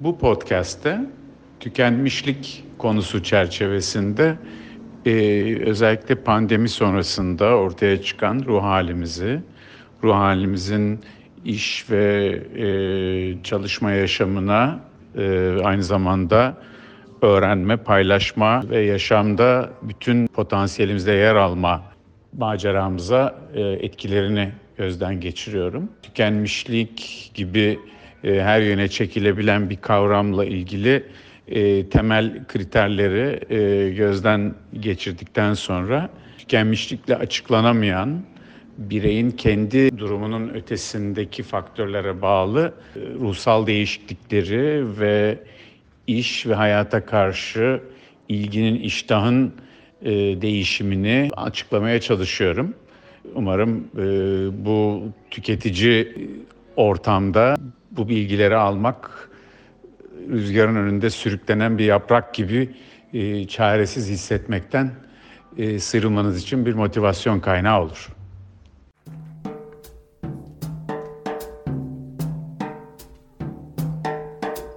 Bu podcast'te tükenmişlik konusu çerçevesinde e, özellikle pandemi sonrasında ortaya çıkan ruh halimizi, ruh halimizin iş ve e, çalışma yaşamına e, aynı zamanda öğrenme, paylaşma ve yaşamda bütün potansiyelimizde yer alma maceramıza e, etkilerini gözden geçiriyorum. Tükenmişlik gibi her yöne çekilebilen bir kavramla ilgili e, temel kriterleri e, gözden geçirdikten sonra tükenmişlikle açıklanamayan bireyin kendi durumunun ötesindeki faktörlere bağlı e, ruhsal değişiklikleri ve iş ve hayata karşı ilginin, iştahın e, değişimini açıklamaya çalışıyorum. Umarım e, bu tüketici ortamda bu bilgileri almak rüzgarın önünde sürüklenen bir yaprak gibi e, çaresiz hissetmekten e, sıyrılmanız için bir motivasyon kaynağı olur.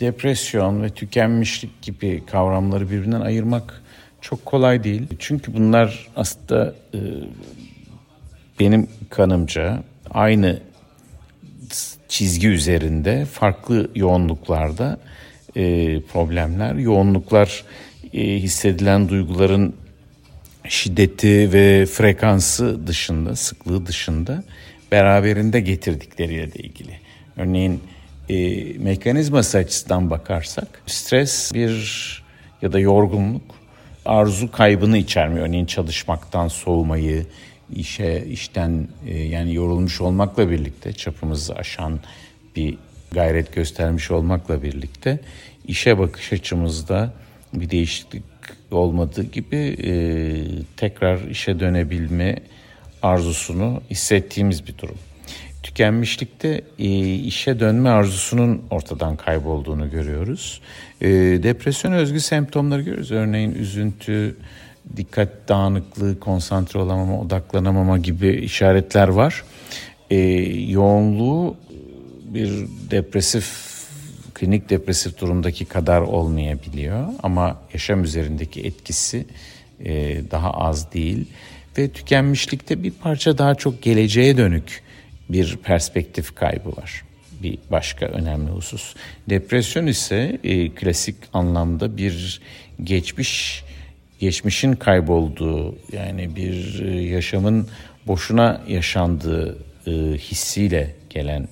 Depresyon ve tükenmişlik gibi kavramları birbirinden ayırmak çok kolay değil. Çünkü bunlar aslında e, benim kanımca aynı çizgi üzerinde farklı yoğunluklarda e, problemler, yoğunluklar e, hissedilen duyguların şiddeti ve frekansı dışında, sıklığı dışında beraberinde getirdikleriyle de ilgili. Örneğin e, mekanizması açısından bakarsak stres bir ya da yorgunluk arzu kaybını içermiyor. Örneğin çalışmaktan soğumayı, işe işten e, yani yorulmuş olmakla birlikte çapımızı aşan bir gayret göstermiş olmakla birlikte işe bakış açımızda bir değişiklik olmadığı gibi e, tekrar işe dönebilme arzusunu hissettiğimiz bir durum. Tükenmişlikte e, işe dönme arzusunun ortadan kaybolduğunu görüyoruz. E, depresyon özgü semptomları görüyoruz. Örneğin üzüntü, dikkat dağınıklığı, konsantre olamama, odaklanamama gibi işaretler var. E, yoğunluğu bir depresif, klinik depresif durumdaki kadar olmayabiliyor ama yaşam üzerindeki etkisi e, daha az değil ve tükenmişlikte bir parça daha çok geleceğe dönük bir perspektif kaybı var. Bir başka önemli husus. Depresyon ise e, klasik anlamda bir geçmiş geçmişin kaybolduğu yani bir e, yaşamın boşuna yaşandığı e, hissiyle gelen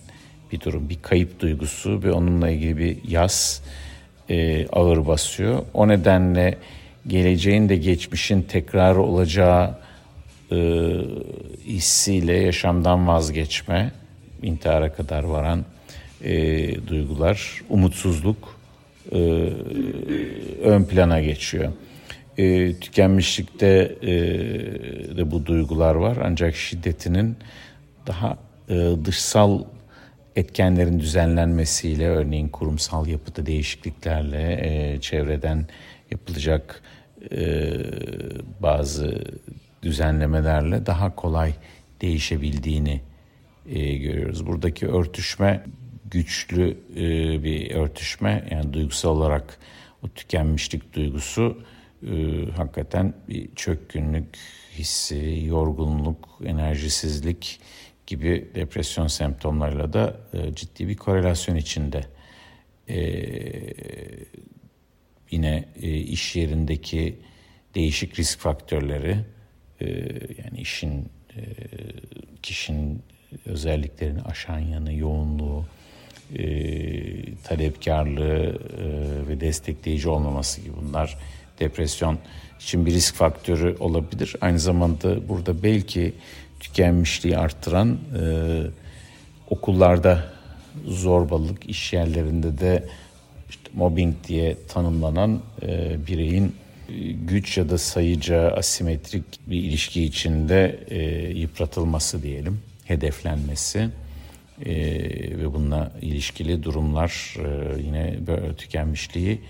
bir durum. Bir kayıp duygusu ve onunla ilgili bir yas e, ağır basıyor. O nedenle geleceğin de geçmişin tekrarı olacağı e, hissiyle yaşamdan vazgeçme, intihara kadar varan e, duygular, umutsuzluk e, ön plana geçiyor. E, tükenmişlikte e, de bu duygular var ancak şiddetinin daha e, dışsal etkenlerin düzenlenmesiyle örneğin kurumsal yapıda değişikliklerle e, çevreden yapılacak e, bazı düzenlemelerle daha kolay değişebildiğini e, görüyoruz. Buradaki örtüşme güçlü e, bir örtüşme yani duygusal olarak o tükenmişlik duygusu e, hakikaten bir çökkünlük hissi, yorgunluk, enerjisizlik gibi depresyon semptomlarıyla da e, ciddi bir korelasyon içinde. E, yine e, iş yerindeki değişik risk faktörleri e, yani işin e, kişinin özelliklerini aşan yanı, yoğunluğu, e, talepkarlığı e, ve destekleyici olmaması gibi bunlar depresyon için bir risk faktörü olabilir. Aynı zamanda burada belki tükenmişliği arttıran e, okullarda zorbalık, iş yerlerinde de işte mobbing diye tanımlanan e, bireyin güç ya da sayıca asimetrik bir ilişki içinde e, yıpratılması diyelim, hedeflenmesi e, ve bununla ilişkili durumlar e, yine böyle tükenmişliği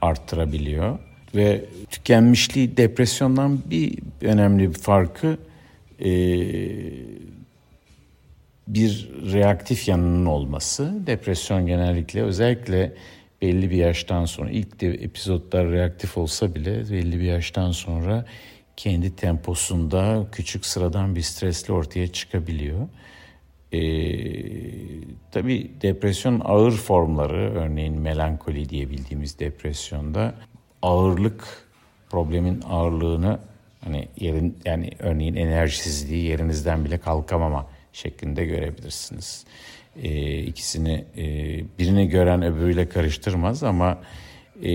arttırabiliyor ve tükenmişliği depresyondan bir önemli bir farkı e, bir reaktif yanının olması. Depresyon genellikle özellikle belli bir yaştan sonra ilk de epizotlar reaktif olsa bile belli bir yaştan sonra kendi temposunda küçük sıradan bir stresle ortaya çıkabiliyor. Ee, tabii depresyon ağır formları örneğin melankoli diye bildiğimiz depresyonda ağırlık problemin ağırlığını hani yerin yani örneğin enerjisizliği yerinizden bile kalkamama şeklinde görebilirsiniz. Ee, ikisini e, birini gören öbürüyle karıştırmaz ama e,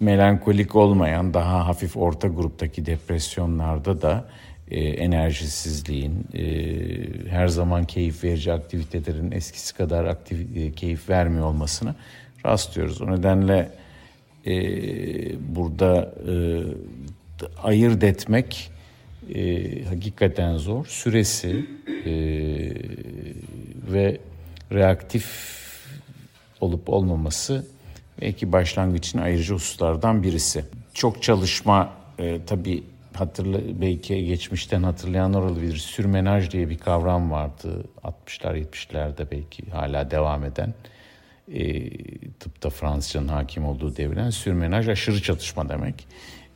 melankolik olmayan daha hafif orta gruptaki depresyonlarda da e, enerjisizliğin, e, her zaman keyif verici aktivitelerin eskisi kadar aktif, e, keyif vermiyor olmasını rastlıyoruz. O nedenle e, burada e, ayırt etmek e, hakikaten zor. Süresi e, ve reaktif olup olmaması belki başlangıç için ayırıcı hususlardan birisi. Çok çalışma e, tabii hatırla belki geçmişten hatırlayanlar olabilir. Sürmenaj diye bir kavram vardı 60'lar 70'lerde belki hala devam eden. E, tıpta Fransızcanın hakim olduğu devren sürmenaj aşırı çatışma demek.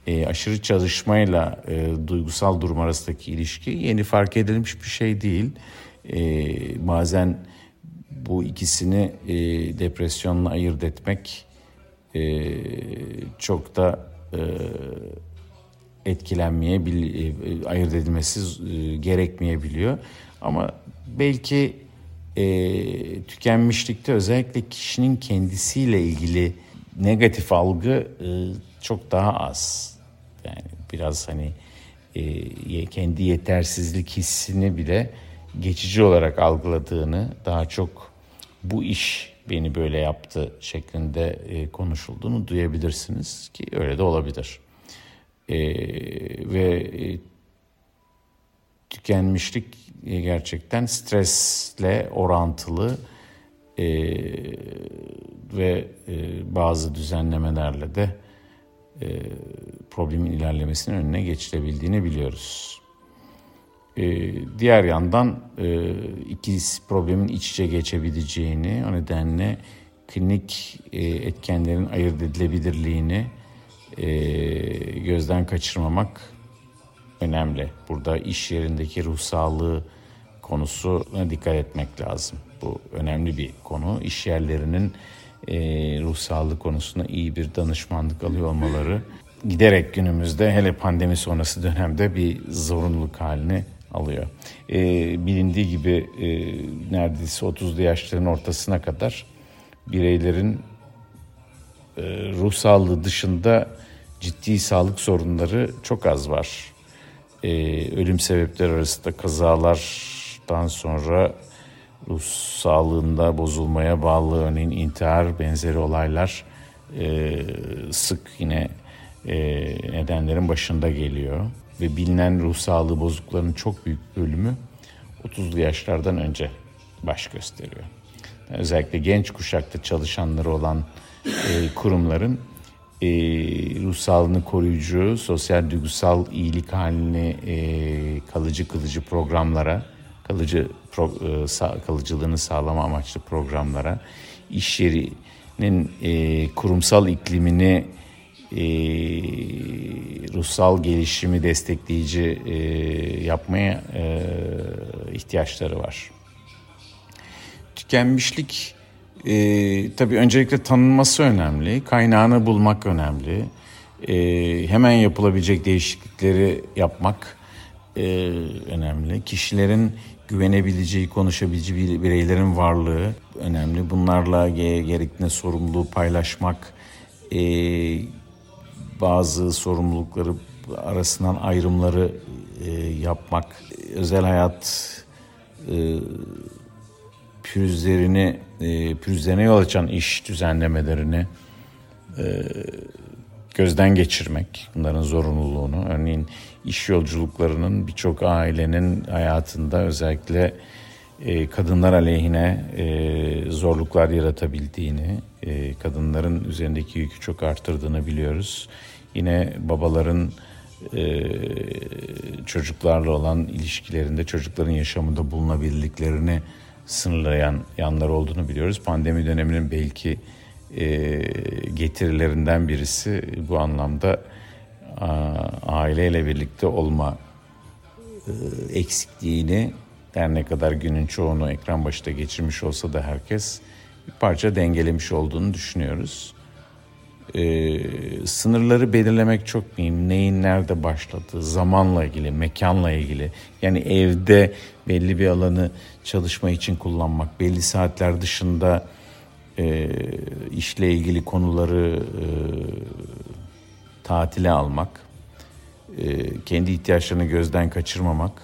E, aşırı çalışmayla e, duygusal durum arasındaki ilişki yeni fark edilmiş bir şey değil. E, bazen bu ikisini e, depresyonla ayırt etmek e, çok da e, etkilenmeye, e, ayırt edilmesi e, gerekmeyebiliyor. Ama belki e, tükenmişlikte özellikle kişinin kendisiyle ilgili negatif algı e, çok daha az. Yani biraz hani e, kendi yetersizlik hissini bile geçici olarak algıladığını daha çok bu iş beni böyle yaptı şeklinde e, konuşulduğunu duyabilirsiniz ki öyle de olabilir. E, ve e, tükenmişlik gerçekten stresle orantılı e, ve e, bazı düzenlemelerle de e, problemin ilerlemesinin önüne geçilebildiğini biliyoruz. E, diğer yandan e, iki problemin iç içe geçebileceğini, o nedenle klinik e, etkenlerin ayırt edilebilirliğini e, gözden kaçırmamak önemli. Burada iş yerindeki ruh sağlığı konusuna dikkat etmek lazım. Bu önemli bir konu. İş yerlerinin e, ruh sağlığı konusunda iyi bir danışmanlık alıyor olmaları giderek günümüzde hele pandemi sonrası dönemde bir zorunluluk haline alıyor. E, bilindiği gibi e, neredeyse 30'lu yaşların ortasına kadar bireylerin e, ruh sağlığı dışında ciddi sağlık sorunları çok az var. E, ölüm sebepleri arasında kazalardan sonra ruh sağlığında bozulmaya bağlı örneğin intihar benzeri olaylar e, sık yine e, nedenlerin başında geliyor. Ve bilinen ruh sağlığı bozukluklarının çok büyük bölümü 30'lu yaşlardan önce baş gösteriyor. Özellikle genç kuşakta çalışanları olan e, kurumların e, ruh sağlığını koruyucu, sosyal duygusal iyilik halini e, kalıcı kılıcı programlara, kalıcı pro, e, sa, kalıcılığını sağlama amaçlı programlara, iş yerinin e, kurumsal iklimini e, ruhsal gelişimi destekleyici e, yapmaya e, ihtiyaçları var. Tükenmişlik e, tabii öncelikle tanınması önemli, kaynağını bulmak önemli. E, hemen yapılabilecek değişiklikleri yapmak e, önemli. Kişilerin güvenebileceği, konuşabileceği bireylerin varlığı önemli. Bunlarla gerektiğinde sorumluluğu paylaşmak, e, bazı sorumlulukları arasından ayrımları e, yapmak, özel hayat e, pürüzlerini, e, pürüzlerine yol açan iş düzenlemelerini e, gözden geçirmek, bunların zorunluluğunu. Örneğin iş yolculuklarının birçok ailenin hayatında özellikle e, kadınlar aleyhine e, zorluklar yaratabildiğini, e, kadınların üzerindeki yükü çok arttırdığını biliyoruz. Yine babaların e, çocuklarla olan ilişkilerinde, çocukların yaşamında bulunabildiklerini sınırlayan yanlar olduğunu biliyoruz. Pandemi döneminin belki getirilerinden birisi bu anlamda aileyle birlikte olma eksikliğini her ne kadar günün çoğunu ekran başında geçirmiş olsa da herkes bir parça dengelemiş olduğunu düşünüyoruz. Ee, sınırları belirlemek çok mühim. Neyin nerede başladığı, zamanla ilgili, mekanla ilgili. Yani evde belli bir alanı çalışma için kullanmak, belli saatler dışında e, işle ilgili konuları e, tatile almak, e, kendi ihtiyaçlarını gözden kaçırmamak,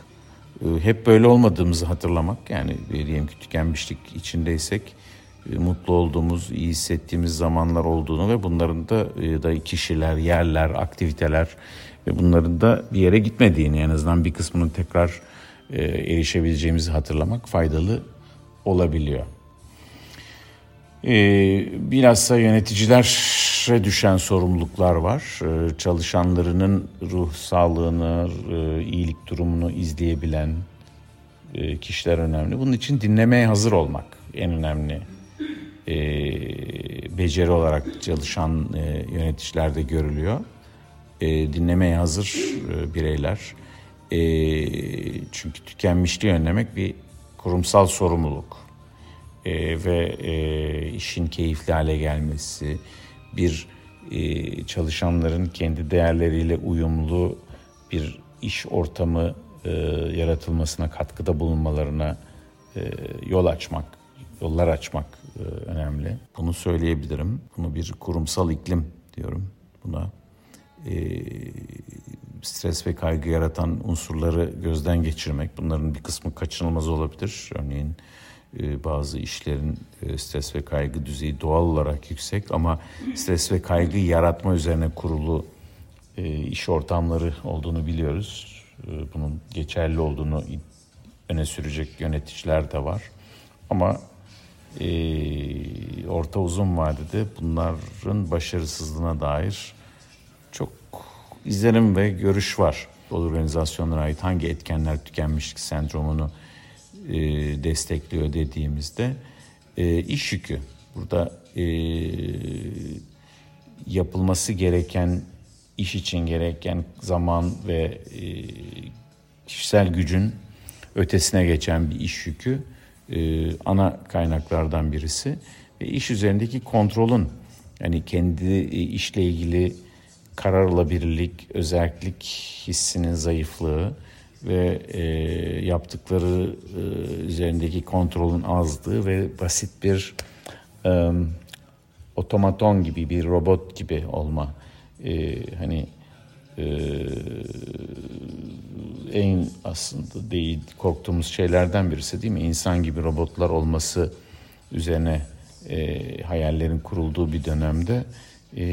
e, hep böyle olmadığımızı hatırlamak. Yani diyelim ki tükenmişlik içindeysek e, mutlu olduğumuz, iyi hissettiğimiz zamanlar olduğunu ve bunların da e, da kişiler, yerler, aktiviteler ve bunların da bir yere gitmediğini en azından bir kısmının tekrar e, erişebileceğimizi hatırlamak faydalı olabiliyor. Bilhassa yöneticilere düşen sorumluluklar var. Çalışanlarının ruh sağlığını, iyilik durumunu izleyebilen kişiler önemli. Bunun için dinlemeye hazır olmak en önemli e, beceri olarak çalışan e, yöneticilerde görülüyor. E, dinlemeye hazır e, bireyler. E, çünkü tükenmişliği önlemek bir kurumsal sorumluluk. E, ve e, işin keyifli hale gelmesi, bir e, çalışanların kendi değerleriyle uyumlu bir iş ortamı e, yaratılmasına katkıda bulunmalarına e, yol açmak, yollar açmak önemli. Bunu söyleyebilirim. Bunu bir kurumsal iklim diyorum buna. E, stres ve kaygı yaratan unsurları gözden geçirmek. Bunların bir kısmı kaçınılmaz olabilir. Örneğin e, bazı işlerin e, stres ve kaygı düzeyi doğal olarak yüksek ama stres ve kaygı yaratma üzerine kurulu e, iş ortamları olduğunu biliyoruz. E, bunun geçerli olduğunu öne sürecek yöneticiler de var. Ama e, orta uzun vadede bunların başarısızlığına dair çok izlenim ve görüş var. Organizasyonlara ait hangi etkenler tükenmişlik sendromunu e, destekliyor dediğimizde e, iş yükü. Burada e, yapılması gereken iş için gereken zaman ve e, kişisel gücün ötesine geçen bir iş yükü e, ana kaynaklardan birisi. Ve iş üzerindeki kontrolün yani kendi e, işle ilgili karar alabilirlik, özellik hissinin zayıflığı ve e, yaptıkları e, üzerindeki kontrolün azlığı ve basit bir e, otomaton gibi bir robot gibi olma. E, hani e, en aslında değil korktuğumuz şeylerden birisi değil mi? İnsan gibi robotlar olması üzerine e, hayallerin kurulduğu bir dönemde e,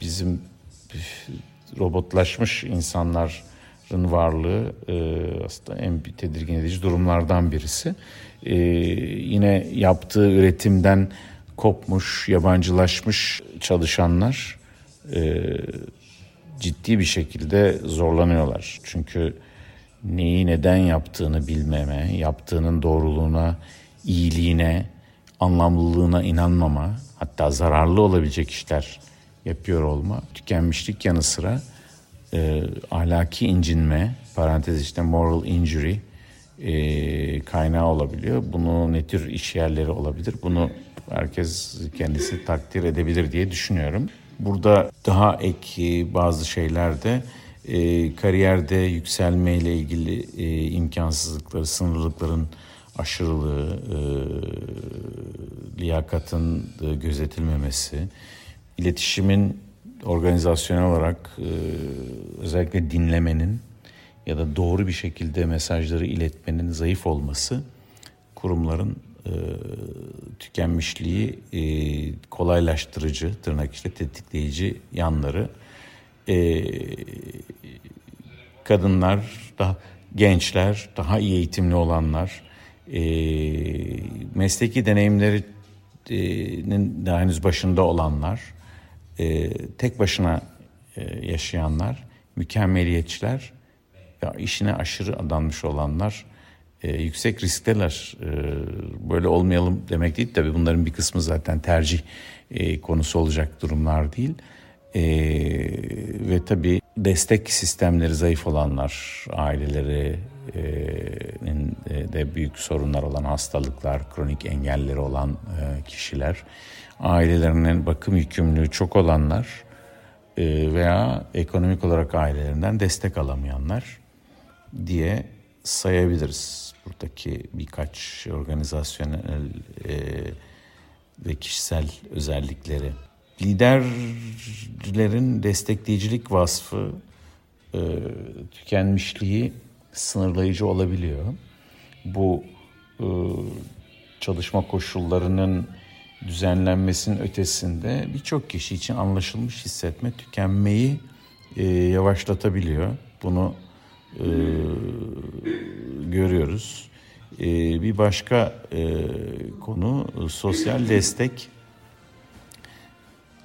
bizim robotlaşmış insanların varlığı e, aslında en bir tedirgin edici durumlardan birisi. E, yine yaptığı üretimden kopmuş, yabancılaşmış çalışanlar e, ciddi bir şekilde zorlanıyorlar. Çünkü neyi neden yaptığını bilmeme, yaptığının doğruluğuna, iyiliğine, anlamlılığına inanmama, hatta zararlı olabilecek işler yapıyor olma, tükenmişlik yanı sıra e, ahlaki incinme, parantez işte moral injury e, kaynağı olabiliyor. Bunu ne tür iş yerleri olabilir? Bunu herkes kendisi takdir edebilir diye düşünüyorum. Burada daha ek bazı şeyler de e, kariyerde yükselme ile ilgili e, imkansızlıkları, sınırlıkların aşırılığı, e, liyakatın e, gözetilmemesi, iletişimin organizasyonel olarak e, özellikle dinlemenin ya da doğru bir şekilde mesajları iletmenin zayıf olması kurumların e, tükenmişliği e, kolaylaştırıcı, tırnak işte tetikleyici yanları. E, kadınlar, daha gençler, daha iyi eğitimli olanlar, e, mesleki deneyimlerinin daha henüz başında olanlar, e, tek başına e, yaşayanlar, mükemmeliyetçiler, ya işine aşırı adanmış olanlar, e, yüksek riskteler. E, böyle olmayalım demek değil tabii bunların bir kısmı zaten tercih e, konusu olacak durumlar değil. E, ve tabii destek sistemleri zayıf olanlar, aileleri e, de büyük sorunlar olan hastalıklar, kronik engelleri olan e, kişiler, ailelerinin bakım yükümlülüğü çok olanlar e, veya ekonomik olarak ailelerinden destek alamayanlar diye sayabiliriz. Buradaki birkaç organizasyonel ve kişisel özellikleri. Liderlerin destekleyicilik vasfı e, tükenmişliği sınırlayıcı olabiliyor. Bu e, çalışma koşullarının düzenlenmesinin ötesinde birçok kişi için anlaşılmış hissetme tükenmeyi e, yavaşlatabiliyor. Bunu e, görüyoruz. E, bir başka e, konu sosyal destek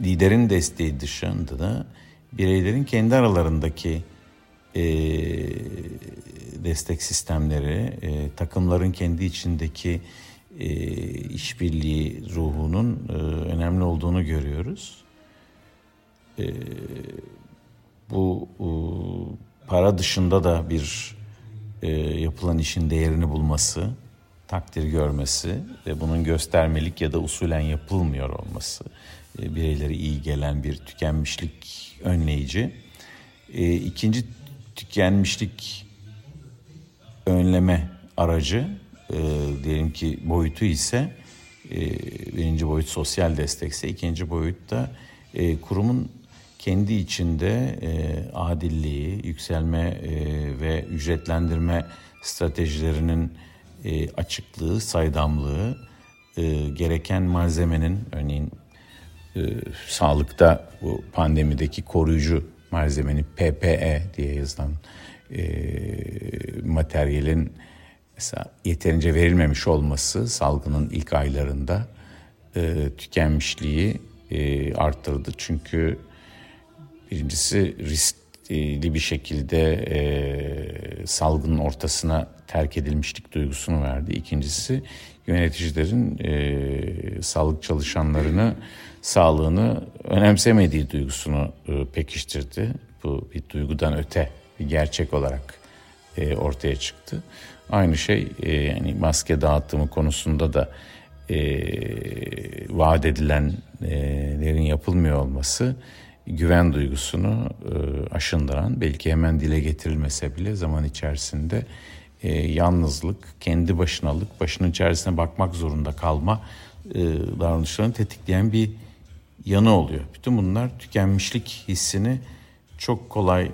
liderin desteği dışında da bireylerin kendi aralarındaki e, destek sistemleri, e, takımların kendi içindeki e, işbirliği ruhunun e, önemli olduğunu görüyoruz. E, bu e, para dışında da bir e, yapılan işin değerini bulması, takdir görmesi ve bunun göstermelik ya da usulen yapılmıyor olması e, bireyleri iyi gelen bir tükenmişlik önleyici. E, ikinci tükenmişlik önleme aracı e, diyelim ki boyutu ise e, birinci boyut sosyal destekse ikinci boyut da e, kurumun kendi içinde e, adilliği, yükselme e, ve ücretlendirme stratejilerinin e, açıklığı, saydamlığı, e, gereken malzemenin örneğin e, sağlıkta bu pandemideki koruyucu malzemenin PPE diye yazılan e, materyalin mesela yeterince verilmemiş olması salgının ilk aylarında e, tükenmişliği e, arttırdı. Çünkü birincisi riskli bir şekilde e, salgının ortasına terk edilmişlik duygusunu verdi. İkincisi yöneticilerin e, sağlık çalışanlarını sağlığını önemsemediği duygusunu e, pekiştirdi. Bu bir duygudan öte bir gerçek olarak e, ortaya çıktı. Aynı şey e, yani maske dağıtımı konusunda da e, vaat edilenlerin yapılmıyor olması güven duygusunu e, aşındıran belki hemen dile getirilmese bile zaman içerisinde e, yalnızlık, kendi başınalık, başının içerisine bakmak zorunda kalma e, davranışlarını tetikleyen bir yanı oluyor. Bütün bunlar tükenmişlik hissini çok kolay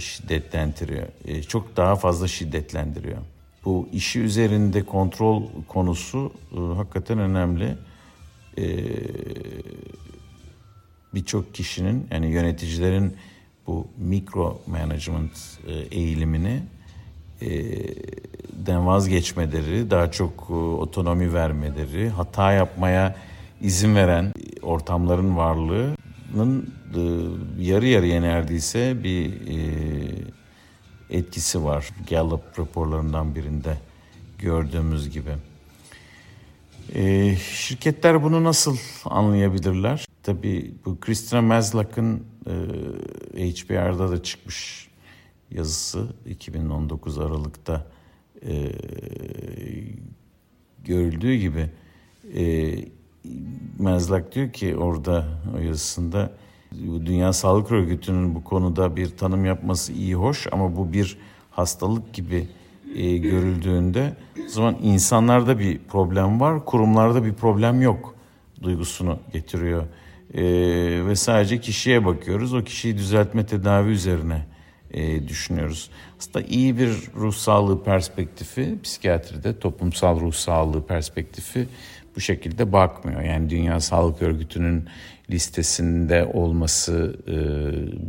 şiddetlendiriyor. Çok daha fazla şiddetlendiriyor. Bu işi üzerinde kontrol konusu hakikaten önemli. Birçok kişinin yani yöneticilerin bu mikro management e, eğilimini e, den vazgeçmeleri, daha çok e, otonomi vermeleri, hata yapmaya izin veren ortamların varlığının yarı yarıya neredeyse bir etkisi var. Gallup raporlarından birinde gördüğümüz gibi. Şirketler bunu nasıl anlayabilirler? Tabii bu Christina Maslach'ın e, HBR'da da çıkmış yazısı 2019 Aralık'ta e, görüldüğü gibi e, Mezlak diyor ki orada o yazısında Dünya Sağlık Örgütü'nün bu konuda bir tanım yapması iyi hoş ama bu bir hastalık gibi e, görüldüğünde o zaman insanlarda bir problem var, kurumlarda bir problem yok duygusunu getiriyor. E, ve sadece kişiye bakıyoruz. O kişiyi düzeltme tedavi üzerine e, düşünüyoruz. Aslında iyi bir ruh sağlığı perspektifi psikiyatride toplumsal ruh sağlığı perspektifi bu şekilde bakmıyor. Yani Dünya Sağlık Örgütü'nün listesinde olması e,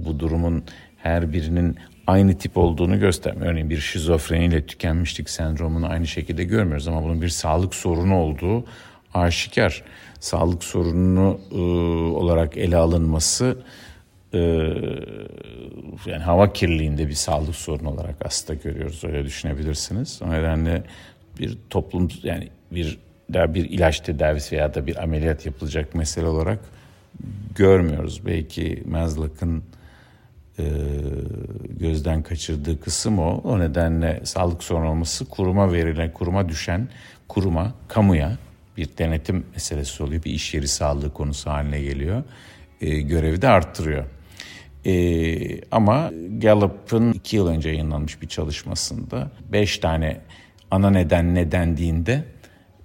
bu durumun her birinin aynı tip olduğunu göstermiyor. Örneğin bir şizofreniyle tükenmişlik sendromunu aynı şekilde görmüyoruz ama bunun bir sağlık sorunu olduğu aşikar. Sağlık sorununu e, olarak ele alınması e, yani hava kirliliğinde bir sağlık sorunu olarak aslında görüyoruz. Öyle düşünebilirsiniz. O nedenle bir toplum yani bir daha bir ilaç tedavisi veya da bir ameliyat yapılacak mesele olarak görmüyoruz. Belki Maslach'ın e, gözden kaçırdığı kısım o. O nedenle sağlık sorunu olması kuruma verilen, kuruma düşen, kuruma, kamuya bir denetim meselesi oluyor. Bir iş yeri sağlığı konusu haline geliyor. E, görevi de arttırıyor. E, ama Gallup'ın iki yıl önce yayınlanmış bir çalışmasında beş tane ana neden ne dendiğinde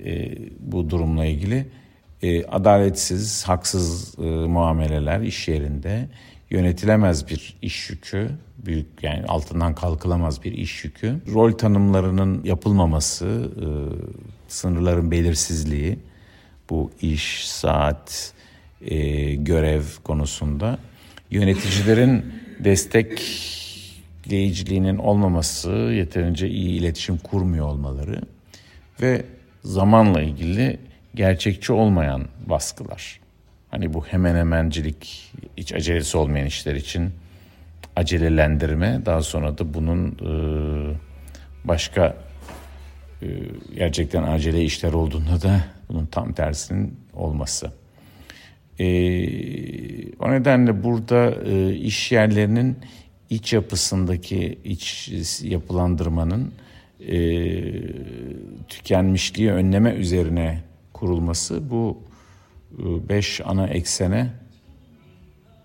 e, bu durumla ilgili e, adaletsiz, haksız e, muameleler iş yerinde, yönetilemez bir iş yükü, büyük yani altından kalkılamaz bir iş yükü, rol tanımlarının yapılmaması, e, sınırların belirsizliği, bu iş, saat, e, görev konusunda yöneticilerin destekleyiciliğinin olmaması, yeterince iyi iletişim kurmuyor olmaları ve zamanla ilgili gerçekçi olmayan baskılar. Hani bu hemen hemencilik, hiç acelesi olmayan işler için acelelendirme, daha sonra da bunun e, başka gerçekten acele işler olduğunda da bunun tam tersinin olması. E, o nedenle burada iş yerlerinin iç yapısındaki iç yapılandırmanın tükenmişliği önleme üzerine kurulması bu e, beş ana eksene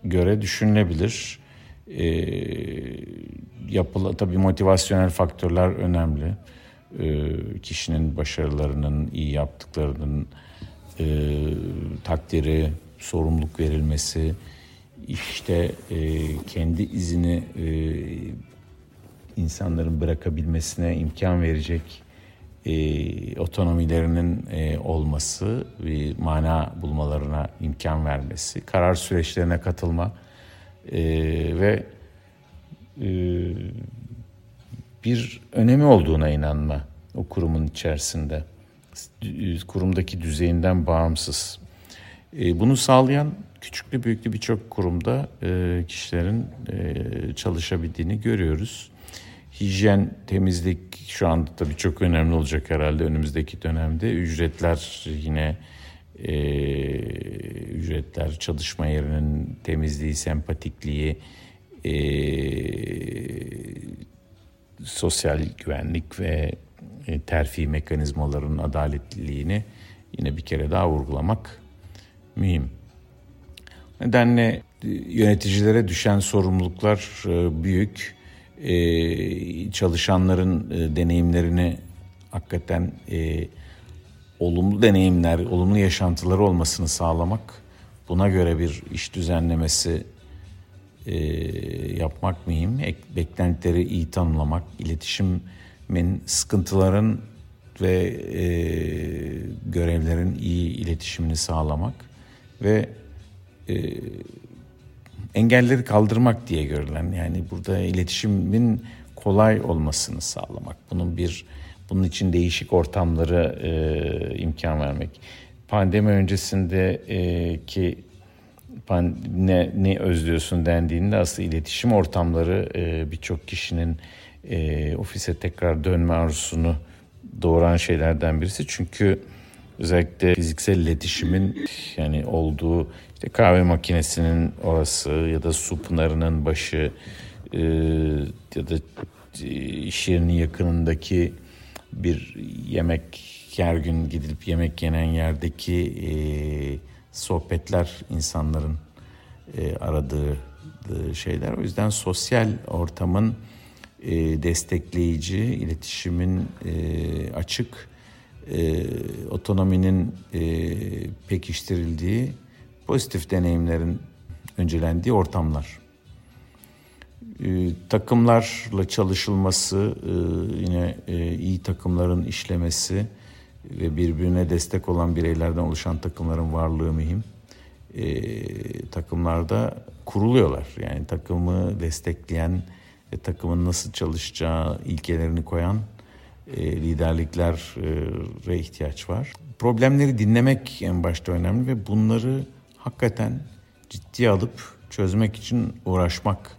göre düşünülebilir. E, yapıla tabii motivasyonel faktörler önemli. E, kişinin başarılarının, iyi yaptıklarının e, takdiri, sorumluluk verilmesi, işte e, kendi izini e, insanların bırakabilmesine imkan verecek e, otonomilerinin e, olması, bir mana bulmalarına imkan vermesi, karar süreçlerine katılma e, ve e, bir önemi olduğuna inanma o kurumun içerisinde. Kurumdaki düzeyinden bağımsız. E, bunu sağlayan küçüklü büyüklü birçok kurumda e, kişilerin e, çalışabildiğini görüyoruz. Hijyen, temizlik şu anda tabii çok önemli olacak herhalde önümüzdeki dönemde. Ücretler yine e, ücretler, çalışma yerinin temizliği, sempatikliği, e, sosyal güvenlik ve e, terfi mekanizmaların adaletliliğini yine bir kere daha vurgulamak mühim. Nedenle yöneticilere düşen sorumluluklar e, büyük e, çalışanların e, deneyimlerini hakikaten e, olumlu deneyimler, olumlu yaşantıları olmasını sağlamak, buna göre bir iş düzenlemesi e, yapmak mühim. Ek, beklentileri iyi tanımlamak, iletişimin, sıkıntıların ve e, görevlerin iyi iletişimini sağlamak ve e, engelleri kaldırmak diye görülen yani burada iletişimin kolay olmasını sağlamak. Bunun bir bunun için değişik ortamları e, imkan vermek. Pandemi öncesinde ki pan, ne, ne özlüyorsun dendiğinde aslında iletişim ortamları e, birçok kişinin e, ofise tekrar dönme arzusunu doğuran şeylerden birisi. Çünkü özellikle fiziksel iletişimin yani olduğu işte kahve makinesinin orası ya da su pınarının başı e, ya da e, iş yerinin yakınındaki bir yemek her gün gidilip yemek yenen yerdeki e, sohbetler insanların e, aradığı şeyler. O yüzden sosyal ortamın e, destekleyici, iletişimin e, açık, e, otonominin e, pekiştirildiği pozitif deneyimlerin öncelendiği ortamlar. E, takımlarla çalışılması, e, yine e, iyi takımların işlemesi ve birbirine destek olan bireylerden oluşan takımların varlığı mühim. E, takımlarda kuruluyorlar. Yani takımı destekleyen ve takımın nasıl çalışacağı ilkelerini koyan e, liderliklere ihtiyaç var. Problemleri dinlemek en başta önemli ve bunları hakikaten ciddiye alıp çözmek için uğraşmak,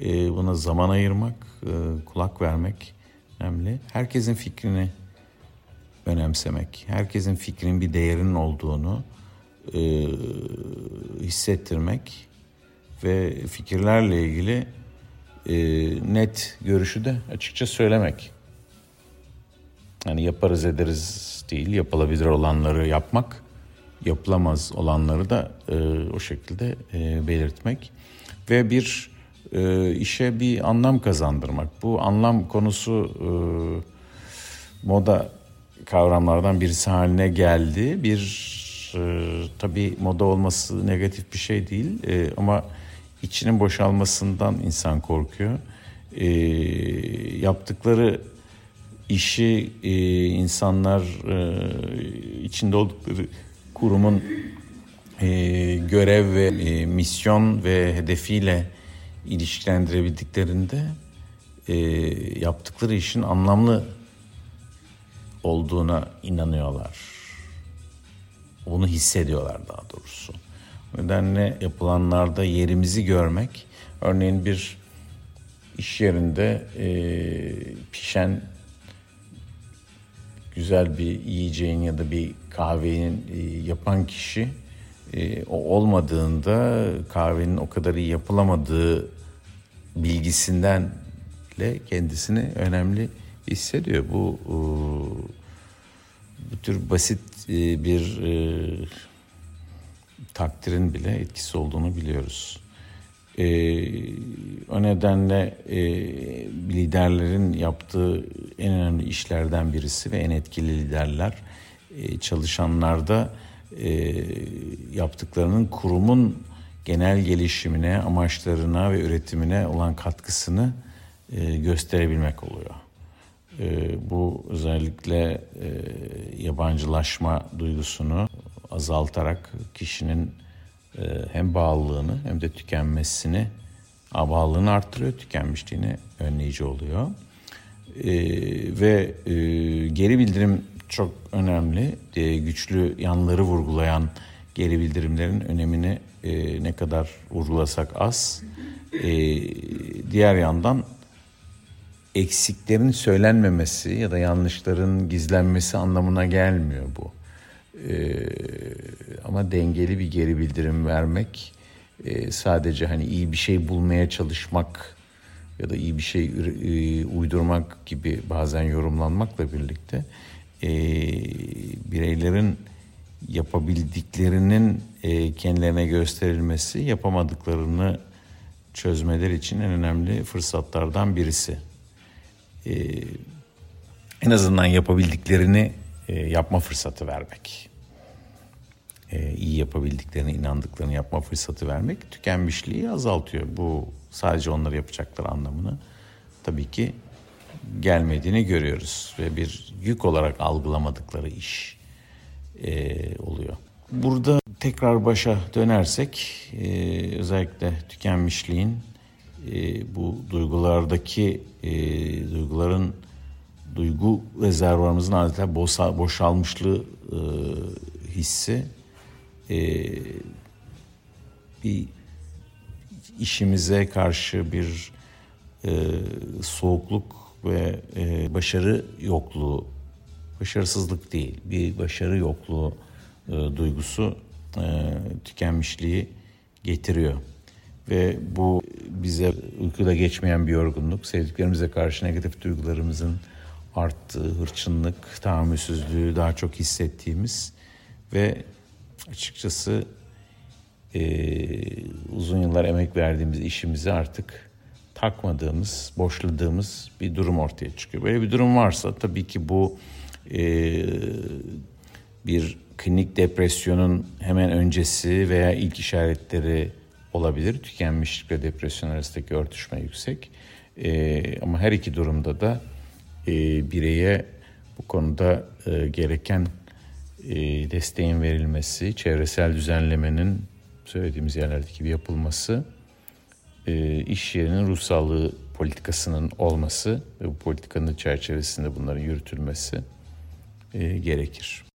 e, buna zaman ayırmak, e, kulak vermek önemli. Herkesin fikrini önemsemek, herkesin fikrinin bir değerinin olduğunu e, hissettirmek ve fikirlerle ilgili e, net görüşü de açıkça söylemek. Yani yaparız ederiz değil, yapılabilir olanları yapmak, yapılamaz olanları da e, o şekilde e, belirtmek ve bir e, işe bir anlam kazandırmak. Bu anlam konusu e, moda kavramlardan birisi haline geldi. Bir e, tabii moda olması negatif bir şey değil e, ama içinin boşalmasından insan korkuyor. E, yaptıkları işi e, insanlar e, içinde oldukları kurumun e, görev ve e, misyon ve hedefiyle ilişkilendirebildiklerinde e, yaptıkları işin anlamlı olduğuna inanıyorlar. Onu hissediyorlar daha doğrusu. O nedenle yapılanlarda yerimizi görmek, örneğin bir iş yerinde e, pişen güzel bir yiyeceğin ya da bir kahvenin e, yapan kişi e, o olmadığında kahvenin o kadar iyi yapılamadığı bilgisinden de kendisini önemli hissediyor. Bu e, bu tür basit e, bir e, takdirin bile etkisi olduğunu biliyoruz. E, o nedenle e, liderlerin yaptığı en önemli işlerden birisi ve en etkili liderler e, çalışanlarda e, yaptıklarının kurumun genel gelişimine, amaçlarına ve üretimine olan katkısını e, gösterebilmek oluyor. E, bu özellikle e, yabancılaşma duygusunu azaltarak kişinin e, hem bağlılığını hem de tükenmesini, bağlılığını arttırıyor, tükenmişliğini önleyici oluyor. E, ve e, geri bildirim çok önemli. E, güçlü yanları vurgulayan geri bildirimlerin önemini e, ne kadar vurgulasak az. E, diğer yandan eksiklerin söylenmemesi ya da yanlışların gizlenmesi anlamına gelmiyor bu. Ee, ama dengeli bir geri bildirim vermek e, sadece hani iyi bir şey bulmaya çalışmak ya da iyi bir şey e, uydurmak gibi bazen yorumlanmakla birlikte e, bireylerin yapabildiklerinin e, kendilerine gösterilmesi yapamadıklarını çözmeler için en önemli fırsatlardan birisi. E, en azından yapabildiklerini e, yapma fırsatı vermek. E, iyi yapabildiklerini, inandıklarını yapma fırsatı vermek tükenmişliği azaltıyor. Bu sadece onları yapacaklar anlamını tabii ki gelmediğini görüyoruz ve bir yük olarak algılamadıkları iş e, oluyor. Burada tekrar başa dönersek e, özellikle tükenmişliğin e, bu duygulardaki e, duyguların duygu rezervuarımızın adeta boşa, boşalmışlığı e, hissi e, bir işimize karşı bir e, soğukluk ve e, başarı yokluğu, başarısızlık değil, bir başarı yokluğu e, duygusu e, tükenmişliği getiriyor. Ve bu bize uykuda geçmeyen bir yorgunluk, sevdiklerimize karşı negatif duygularımızın arttığı, hırçınlık, tahammülsüzlüğü daha çok hissettiğimiz ve açıkçası e, uzun yıllar emek verdiğimiz işimizi artık takmadığımız, boşladığımız bir durum ortaya çıkıyor. Böyle bir durum varsa tabii ki bu e, bir klinik depresyonun hemen öncesi veya ilk işaretleri olabilir. Tükenmişlik ve depresyon arasındaki örtüşme yüksek. E, ama her iki durumda da e, bireye bu konuda e, gereken e, desteğin verilmesi, çevresel düzenlemenin söylediğimiz yerlerdeki gibi yapılması, e, iş yerinin ruh sağlığı politikasının olması ve bu politikanın çerçevesinde bunların yürütülmesi e, gerekir.